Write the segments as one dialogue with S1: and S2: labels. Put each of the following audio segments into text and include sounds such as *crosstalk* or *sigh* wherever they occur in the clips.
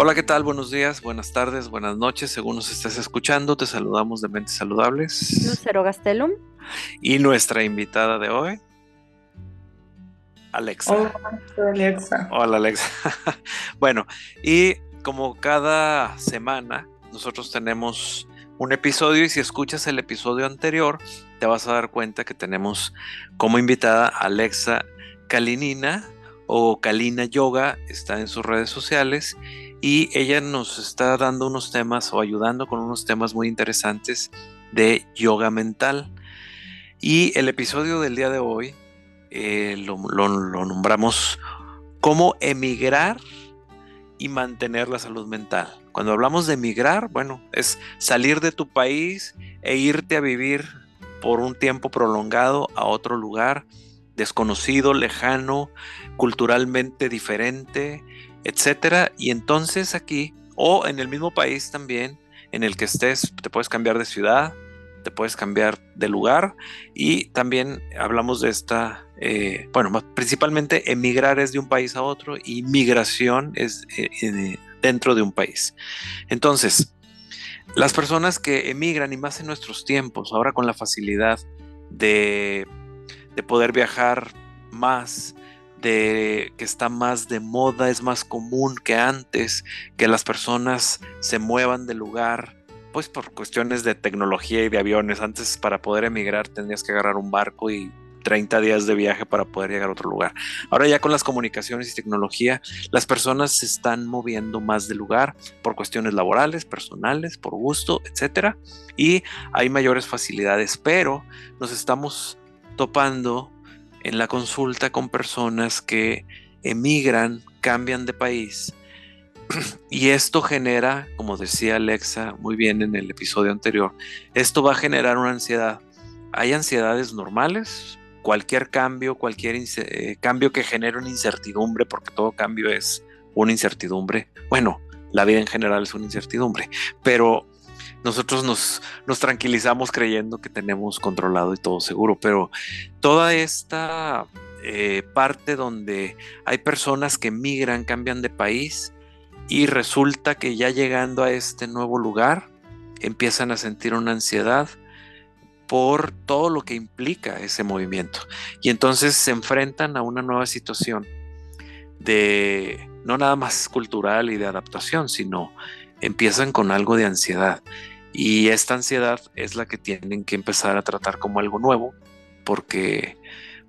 S1: Hola, ¿qué tal? Buenos días, buenas tardes, buenas noches, según nos estés escuchando. Te saludamos de Mentes Saludables.
S2: Lucero Gastelum.
S1: Y nuestra invitada de hoy, Alexa.
S3: Hola, Alexa.
S1: Hola, Alexa. *laughs* bueno, y como cada semana, nosotros tenemos un episodio y si escuchas el episodio anterior, te vas a dar cuenta que tenemos como invitada a Alexa Kalinina o Kalina Yoga, está en sus redes sociales y ella nos está dando unos temas o ayudando con unos temas muy interesantes de yoga mental. Y el episodio del día de hoy eh, lo, nombramos cómo emigrar y mantener la salud mental. Cuando hablamos de emigrar, bueno, es salir de tu país e irte a vivir por un tiempo prolongado a otro lugar desconocido, lejano, culturalmente diferente, etcétera. Y entonces aquí, o en el mismo país también, en el que estés, te puedes cambiar de ciudad, te puedes cambiar de lugar y también hablamos de esta, eh, bueno, principalmente emigrar es de un país a otro y migración es eh, dentro de un país. Entonces, las personas que emigran y más en nuestros tiempos, ahora con la facilidad de, de poder viajar más, de que está más de moda, es más común que antes, que las personas se muevan de lugar, pues por cuestiones de tecnología y de aviones. Antes para poder emigrar tendrías que agarrar un barco y 30 días de viaje para poder llegar a otro lugar. Ahora ya con las comunicaciones y tecnología, las personas se están moviendo más de lugar por cuestiones laborales, personales, por gusto, etcétera, y hay mayores facilidades, pero nos estamos topando en la consulta con personas que emigran, cambian de país. *clears throat* Y esto genera, como decía Alexa muy bien en el episodio anterior, esto va a generar una ansiedad. Hay ansiedades normales, cualquier cambio, cualquier eh, cambio que genere una incertidumbre, porque todo cambio es una incertidumbre. Bueno, la vida en general es una incertidumbre, pero nosotros nos, tranquilizamos creyendo que tenemos controlado y todo seguro, pero toda esta eh, parte donde hay personas que migran, cambian de país y resulta que ya llegando a este nuevo lugar empiezan a sentir una ansiedad por todo lo que implica ese movimiento. Y entonces se enfrentan a una nueva situación de no nada más cultural y de adaptación, sino empiezan con algo de ansiedad. Y esta ansiedad es la que tienen que empezar a tratar como algo nuevo, porque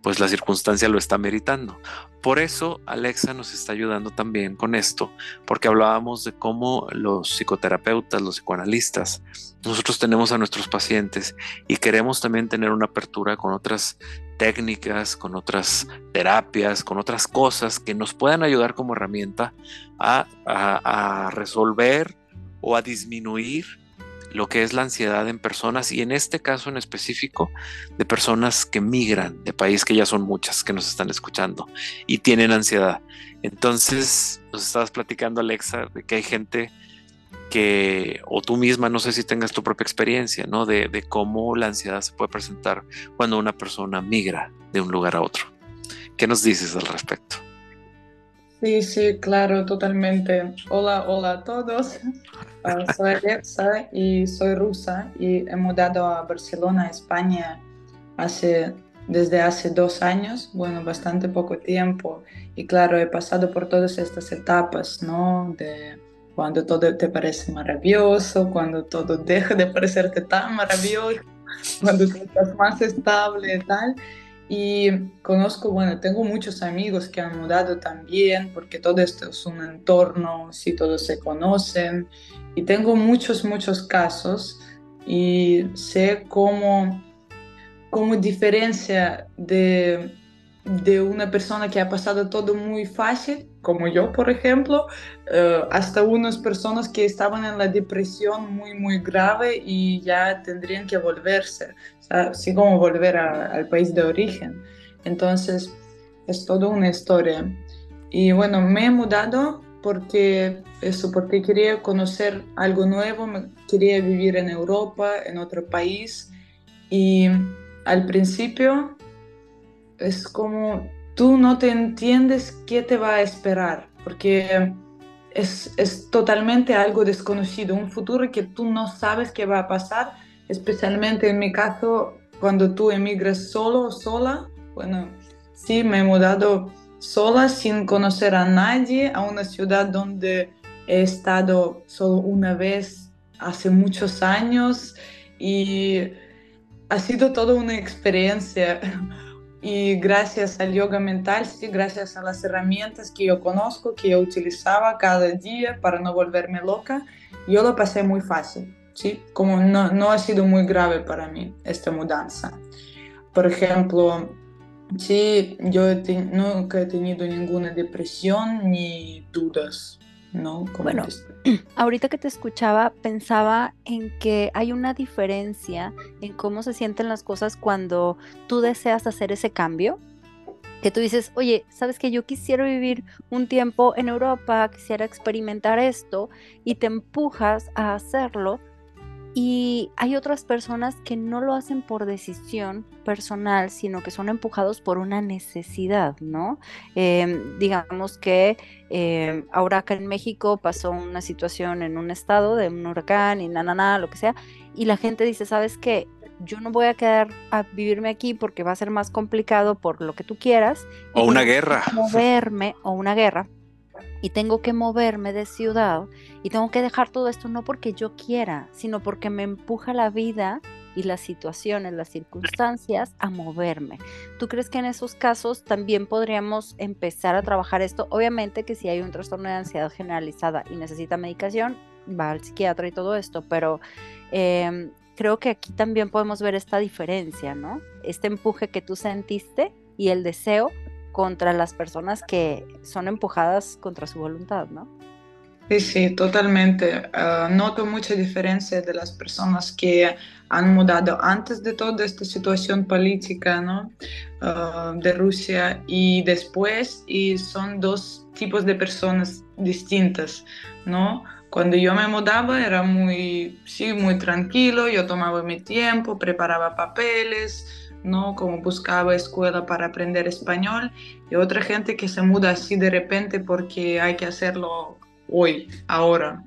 S1: pues la circunstancia lo está meritando. Por eso Alexa nos está ayudando también con esto, porque hablábamos de cómo los psicoterapeutas, los psicoanalistas, nosotros tenemos a nuestros pacientes y queremos también tener una apertura con otras técnicas, con otras terapias, con otras cosas que nos puedan ayudar como herramienta a, a resolver o a disminuir lo que es la ansiedad en personas y en este caso en específico de personas que migran de país que ya son muchas que nos están escuchando y tienen ansiedad. Entonces nos estabas platicando Alexa de que hay gente que, o tú misma, no sé si tengas tu propia experiencia, ¿no? De, de cómo la ansiedad se puede presentar cuando una persona migra de un lugar a otro. ¿Qué nos dices al respecto?
S3: Sí, sí, claro, totalmente. Hola, hola a todos. Uh, *laughs* soy Alexa y soy rusa y he mudado a Barcelona, España, hace, desde hace dos años, bueno, bastante poco tiempo. Y claro, he pasado por todas estas etapas, ¿no? De cuando todo te parece maravilloso, cuando todo deja de parecerte tan maravilloso, cuando estás más estable y tal. Y conozco, bueno, tengo muchos amigos que han mudado también, porque todo esto es un entorno, si todos se conocen. Y tengo muchos, muchos casos y sé cómo, cómo diferencia de, de una persona que ha pasado todo muy fácil, como yo, por ejemplo, uh, hasta unas personas que estaban en la depresión muy, muy grave y ya tendrían que volverse así como volver al país de origen. Entonces, es toda una historia. Y bueno, me he mudado porque eso, porque quería conocer algo nuevo, quería vivir en Europa, en otro país. Y al principio es como tú no te entiendes qué te va a esperar, porque es, es totalmente algo desconocido, un futuro que tú no sabes qué va a pasar, especialmente en mi caso, cuando tú emigras solo o sola. Bueno, sí, me he mudado sola sin conocer a nadie a una ciudad donde he estado solo una vez hace muchos años y ha sido toda una experiencia. *laughs* Y gracias al yoga mental, sí, gracias a las herramientas que yo conozco, que yo utilizaba cada día para no volverme loca, yo lo pasé muy fácil, ¿sí? Como no, no ha sido muy grave para mí esta mudanza. Por ejemplo, sí, yo nunca he tenido ninguna depresión ni dudas ¿no?
S2: bueno, ahorita que te escuchaba, pensaba en que hay una diferencia en cómo se sienten las cosas cuando tú deseas hacer ese cambio. Que tú dices, oye, sabes que yo quisiera vivir un tiempo en Europa, quisiera experimentar esto, y te empujas a hacerlo, y hay otras personas que no lo hacen por decisión personal, sino que son empujados por una necesidad, ¿no? Em, digamos que em, ahora acá en México pasó una situación en un estado de un huracán y na, na, na, lo que sea, y la gente dice, ¿sabes qué? Yo no voy a quedar a vivirme aquí porque va a ser más complicado por lo que tú quieras.
S1: O una guerra.
S2: Moverme, o una guerra, y tengo que moverme de ciudad y tengo que dejar todo esto no porque yo quiera, sino porque me empuja la vida y las situaciones, las circunstancias a moverme. ¿Tú crees que en esos casos también podríamos empezar a trabajar esto? Obviamente que si hay un trastorno de ansiedad generalizada y necesita medicación, va al psiquiatra y todo esto, pero em, creo que aquí también podemos ver esta diferencia, ¿no? Este empuje que tú sentiste y el deseo contra las personas que son empujadas contra su voluntad, ¿no?
S3: Sí, sí, totalmente. Ah, noto mucha diferencia de las personas que han mudado antes de toda esta situación política ¿no? Ah, de Rusia y después, y son dos tipos de personas distintas, ¿no? Cuando yo me mudaba era muy, sí, muy tranquilo, yo tomaba mi tiempo, preparaba papeles, ¿no? Como buscaba escuela para aprender español y otra gente que se muda así de repente porque hay que hacerlo hoy, ahora.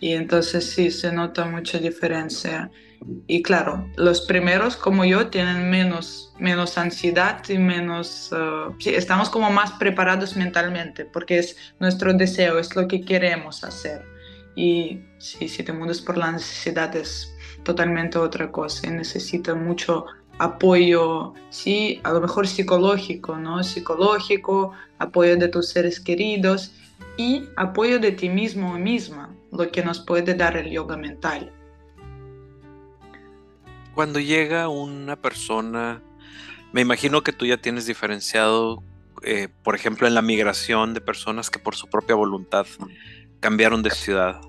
S3: Y entonces sí, se nota mucha diferencia. Y claro, los primeros como yo tienen menos, menos ansiedad y menos... Uh, sí, estamos como más preparados mentalmente porque es nuestro deseo, es lo que queremos hacer. Y sí, si te mudas por la necesidad es totalmente otra cosa y necesita mucho apoyo, sí, a lo mejor psicológico, ¿no? Psicológico, apoyo de tus seres queridos y apoyo de ti mismo o misma, lo que nos puede dar el yoga mental.
S1: Cuando llega una persona, me imagino que tú ya tienes diferenciado, eh, por ejemplo, en la migración de personas que por su propia voluntad cambiaron de ciudad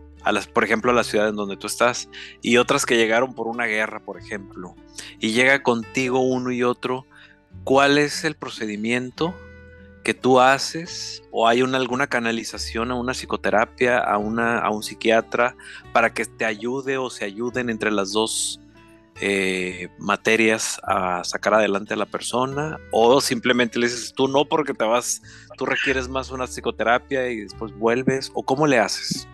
S1: por ejemplo, a la ciudad en donde tú estás, y otras que llegaron por una guerra, por ejemplo, y llega contigo uno y otro, ¿cuál es el procedimiento que tú haces? ¿O hay una, alguna canalización a una psicoterapia, a, una, a un psiquiatra, para que te ayude o se ayuden entre las dos eh, materias a sacar adelante a la persona? ¿O simplemente le dices, tú no porque te vas, tú requieres más una psicoterapia y después vuelves? ¿O cómo le haces?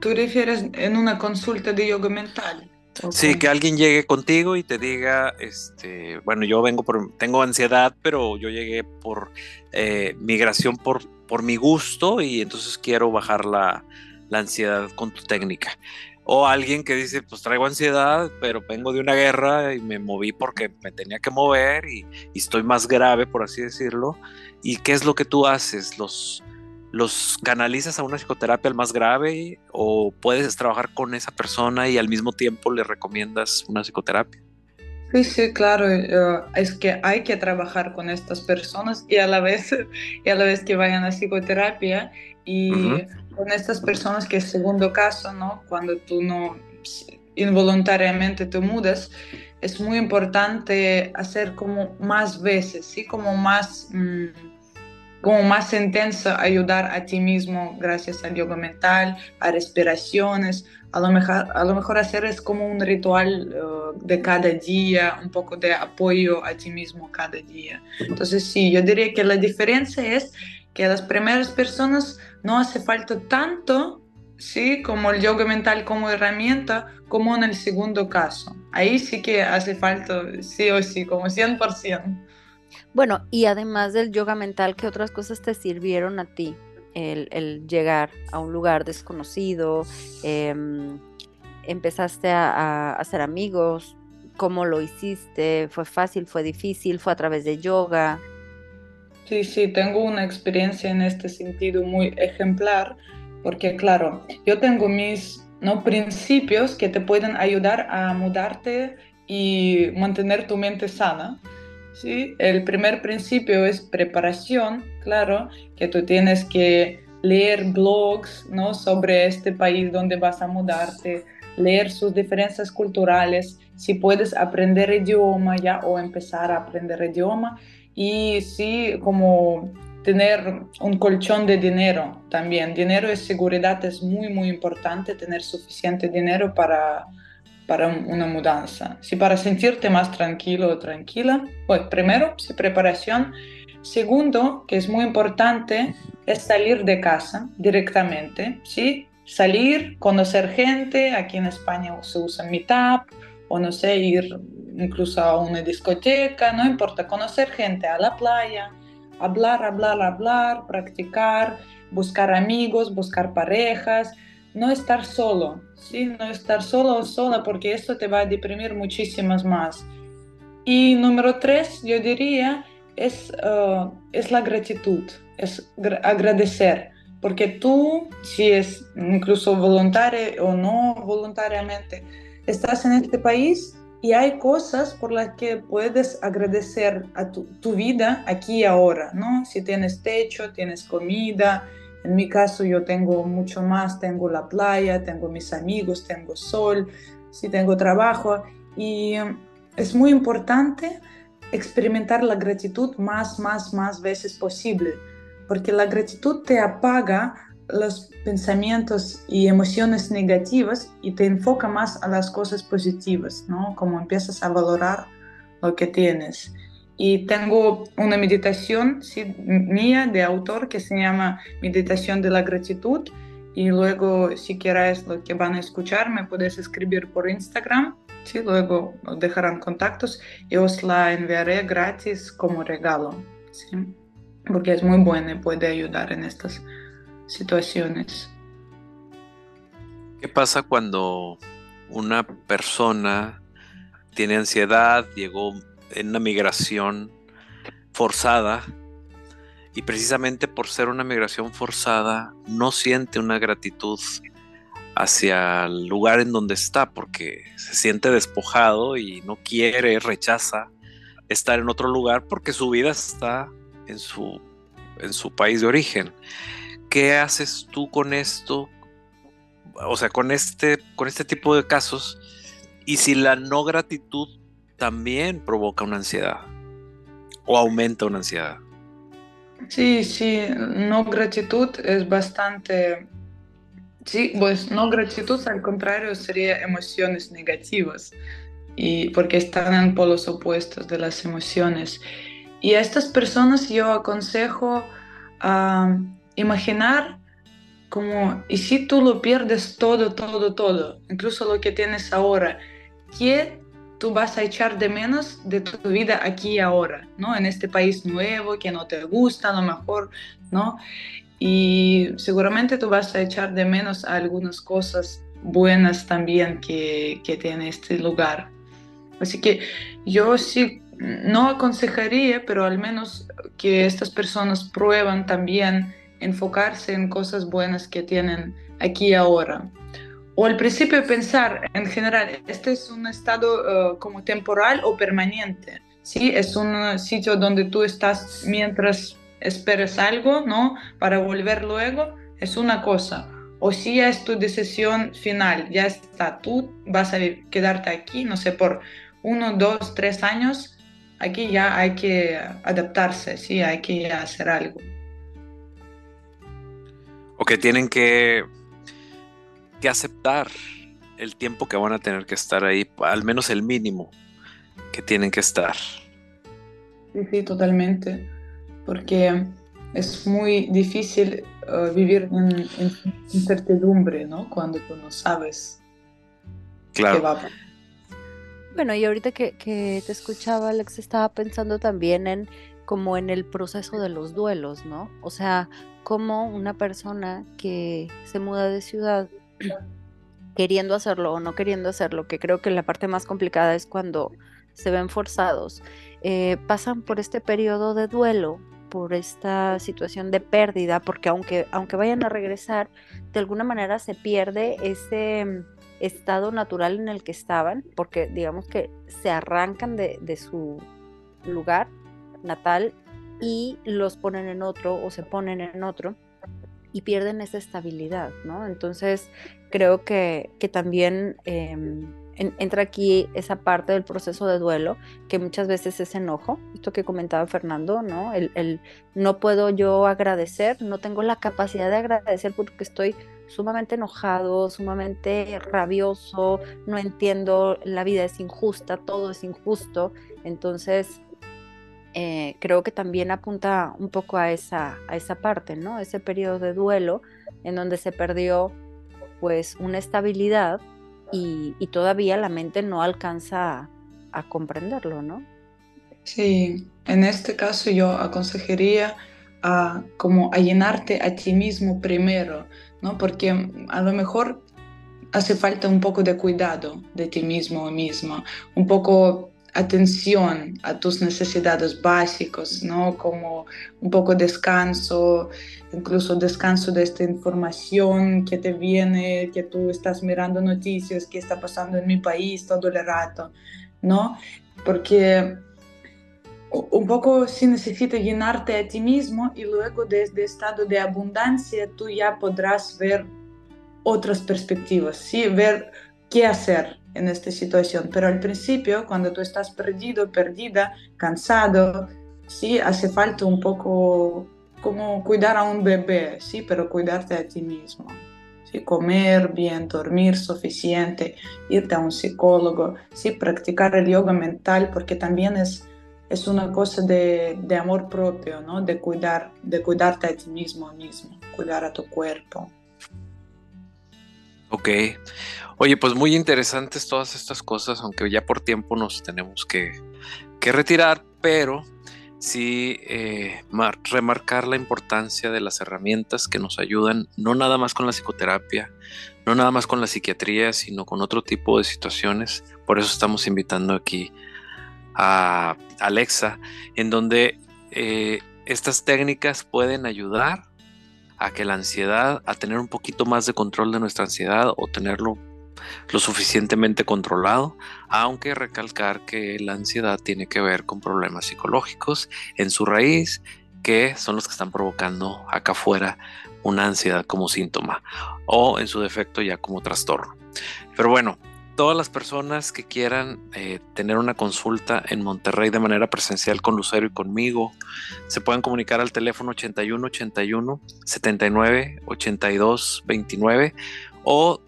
S3: ¿Tú refieres en una consulta de yoga mental?
S1: Sí, que alguien llegue contigo y te diga, este, bueno, yo vengo por, tengo ansiedad, pero yo llegué por eh, migración por, por mi gusto y entonces quiero bajar la, la ansiedad con tu técnica. O alguien que dice, pues traigo ansiedad, pero vengo de una guerra y me moví porque me tenía que mover y, y estoy más grave, por así decirlo. ¿Y qué es lo que tú haces? Los, los canalizas a una psicoterapia al más grave o puedes trabajar con esa persona y al mismo tiempo le recomiendas una psicoterapia?
S3: Sí, sí, claro, eh, es que hay que trabajar con estas personas y a la vez, *laughs* y a la vez que vayan a psicoterapia y con estas personas que es segundo caso, ¿no? Cuando tú no involuntariamente te mudas, es muy importante hacer como más veces, ¿sí? Como más... Mm, como más intensa ayudar a ti mismo gracias al yoga mental, a respiraciones. A lo mejor, a lo mejor hacer es como un ritual uh, de cada día, un poco de apoyo a ti mismo cada día. Entonces sí, yo diría que la diferencia es que las primeras personas no hace falta tanto, ¿sí? Como el yoga mental como herramienta, como en el segundo caso. Ahí sí que hace falta, sí o sí, como 100%.
S2: Bueno, y además del yoga mental, ¿qué otras cosas te sirvieron a ti? El, llegar a un lugar desconocido, em, empezaste a, a, hacer amigos, ¿cómo lo hiciste? ¿Fue fácil? ¿Fue difícil? ¿Fue a través de yoga?
S3: Sí, sí, tengo una experiencia en este sentido muy ejemplar, porque claro, yo tengo mis ¿no? principios que te pueden ayudar a mudarte y mantener tu mente sana. ¿Sí? El primer principio es preparación, claro, que tú tienes que leer blogs ¿no? sobre este país donde vas a mudarte, leer sus diferencias culturales, si puedes aprender idioma ya o empezar a aprender idioma y sí como tener un colchón de dinero también. Dinero y seguridad es muy, muy importante, tener suficiente dinero para, para una mudanza. Si para sentirte más tranquilo o tranquila, pues primero, sí, preparación. Segundo, que es muy importante, es salir de casa directamente, ¿sí? Salir, conocer gente, aquí en España se usa Meetup, o no sé, ir incluso a una discoteca, no importa, conocer gente a la playa, hablar, hablar, hablar, practicar, buscar amigos, buscar parejas, no estar solo, ¿sí? No estar solo o sola porque esto te va a deprimir muchísimas más. Y número tres, yo diría, es, uh, es la gratitud, es agradecer, porque tú, si es incluso voluntario o no voluntariamente, estás en este país y hay cosas por las que puedes agradecer a tu, tu, vida aquí y ahora, ¿no? Si tienes techo, tienes comida, en mi caso yo tengo mucho más, tengo la playa, tengo mis amigos, tengo sol, si tengo trabajo y um, es muy importante experimentar la gratitud más, más, más veces posible, porque la gratitud te apaga los pensamientos y emociones negativas y te enfoca más a las cosas positivas, ¿no? Como empiezas a valorar lo que tienes. Y tengo una meditación mía de autor que se llama Meditación de la Gratitud. Y luego, si quieres lo que van a escuchar, me puedes escribir por Instagram. ¿sí? Luego dejarán contactos y os la enviaré gratis como regalo. ¿sí? Porque es muy buena y puede ayudar en estas situaciones.
S1: ¿Qué pasa cuando una persona tiene ansiedad, llegó en una migración forzada y precisamente por ser una migración forzada no siente una gratitud hacia el lugar en donde está porque se siente despojado y no quiere, rechaza estar en otro lugar porque su vida está en su, en su país de origen. ¿qué haces tú con esto? O sea, con este, con este tipo de casos. Y si la no gratitud también provoca una ansiedad o aumenta una ansiedad.
S3: Sí, sí, no gratitud es bastante... Sí, pues no gratitud al contrario sería emociones negativas, y porque están en polos opuestos de las emociones. Y a estas personas yo aconsejo a imaginar como, ¿y si tú lo pierdes todo, todo, todo? Incluso lo que tienes ahora, ¿qué tú vas a echar de menos de tu vida aquí y ahora, ¿no? En este país nuevo que no te gusta, a lo mejor, ¿no? Y seguramente tú vas a echar de menos algunas cosas buenas también que, que tiene este lugar. Así que yo sí no aconsejaría, pero al menos que estas personas prueban también enfocarse en cosas buenas que tienen aquí y ahora. O al principio pensar, en general, este es un estado eh, como temporal o permanente, ¿sí? Es un sitio donde tú estás mientras esperas algo, ¿no? Para volver luego, es una cosa. O si ya es tu decisión final, ya está, tú vas a quedarte aquí, no sé, por uno, dos, tres años, aquí ya hay que adaptarse, ¿sí? Hay que hacer algo
S1: o que tienen que, que aceptar el tiempo que van a tener que estar ahí, al menos el mínimo que tienen que estar.
S3: Sí, sí, totalmente, porque es muy difícil eh, vivir en, incertidumbre, ¿no? Cuando tú no sabes
S1: claro. qué va a
S2: pasar. Bueno, y ahorita que, que te escuchaba, Alex, estaba pensando también en como en el proceso de los duelos, ¿no? O sea, como una persona que se muda de ciudad queriendo hacerlo o no queriendo hacerlo, que creo que la parte más complicada es cuando se ven forzados, eh, pasan por este periodo de duelo, por esta situación de pérdida, porque aunque, aunque vayan a regresar, de alguna manera se pierde ese mm, estado natural en el que estaban, porque digamos que se arrancan de, de su lugar natal y los ponen en otro o se ponen en otro y pierden esa estabilidad, ¿no? Entonces creo que, que también em, entra aquí esa parte del proceso de duelo, que muchas veces es enojo, esto que comentaba Fernando, ¿no? El, el, no puedo yo agradecer, no tengo la capacidad de agradecer porque estoy sumamente enojado, sumamente rabioso, no entiendo, la vida es injusta, todo es injusto, entonces eh, creo que también apunta un poco a esa, a esa parte, ¿no? Ese periodo de duelo en donde se perdió pues una estabilidad y, todavía la mente no alcanza a, comprenderlo, ¿no?
S3: Sí, en este caso yo aconsejaría a como a llenarte a ti mismo primero, ¿no? Porque a lo mejor hace falta un poco de cuidado de ti mismo o misma, un poco atención a tus necesidades básicas, ¿no? Como un poco descanso, incluso descanso de esta información que te viene, que tú estás mirando noticias, qué está pasando en mi país todo el rato, ¿no? Porque un poco si necesitas llenarte a ti mismo y luego desde estado de abundancia tú ya podrás ver otras perspectivas, ¿sí? Ver qué hacer, en esta situación. Pero al principio, cuando tú estás perdido, perdida, cansado, sí, hace falta un poco como cuidar a un bebé, sí, pero cuidarte a ti mismo. Sí, comer bien, dormir suficiente, irte a un psicólogo, sí, practicar el yoga mental, porque también es, es una cosa de, de amor propio, ¿no? De, cuidar, de cuidarte a ti mismo, mismo, cuidar a tu cuerpo.
S1: Ok. Oye, pues muy interesantes todas estas cosas, aunque ya por tiempo nos tenemos que, retirar, pero sí eh, remarcar la importancia de las herramientas que nos ayudan, no nada más con la psicoterapia, no nada más con la psiquiatría, sino con otro tipo de situaciones. Por eso estamos invitando aquí a Alexa, en donde eh, estas técnicas pueden ayudar a que la ansiedad, a tener un poquito más de control de nuestra ansiedad o tenerlo lo suficientemente controlado, aunque recalcar que la ansiedad tiene que ver con problemas psicológicos en su raíz, que son los que están provocando acá afuera una ansiedad como síntoma o en su defecto ya como trastorno. Pero bueno, todas las personas que quieran eh, tener una consulta en Monterrey de manera presencial con Lucero y conmigo, se pueden comunicar al teléfono 81 81 79 82 29 o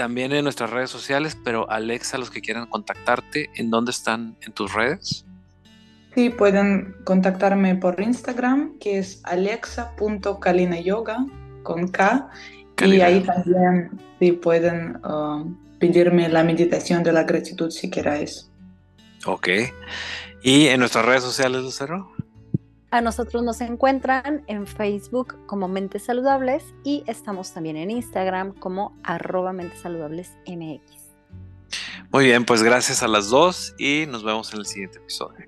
S1: también en nuestras redes sociales, pero Alexa, los que quieran contactarte, ¿en dónde están en tus redes?
S3: Sí, pueden contactarme por Instagram, que es alexa.kalinayoga con K. Y ahí también sí, pueden um, pedirme la meditación de la gratitud si queráis.
S1: Ok. ¿Y en nuestras redes sociales, Lucero?
S2: A nosotros nos encuentran en Facebook como Mentes Saludables y estamos también en Instagram como arroba Mentes Saludables MX.
S1: Muy bien, pues gracias a las dos y nos vemos en el siguiente episodio.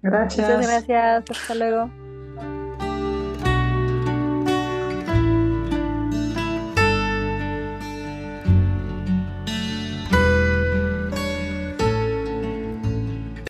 S3: Gracias.
S2: Muchas gracias. Hasta luego.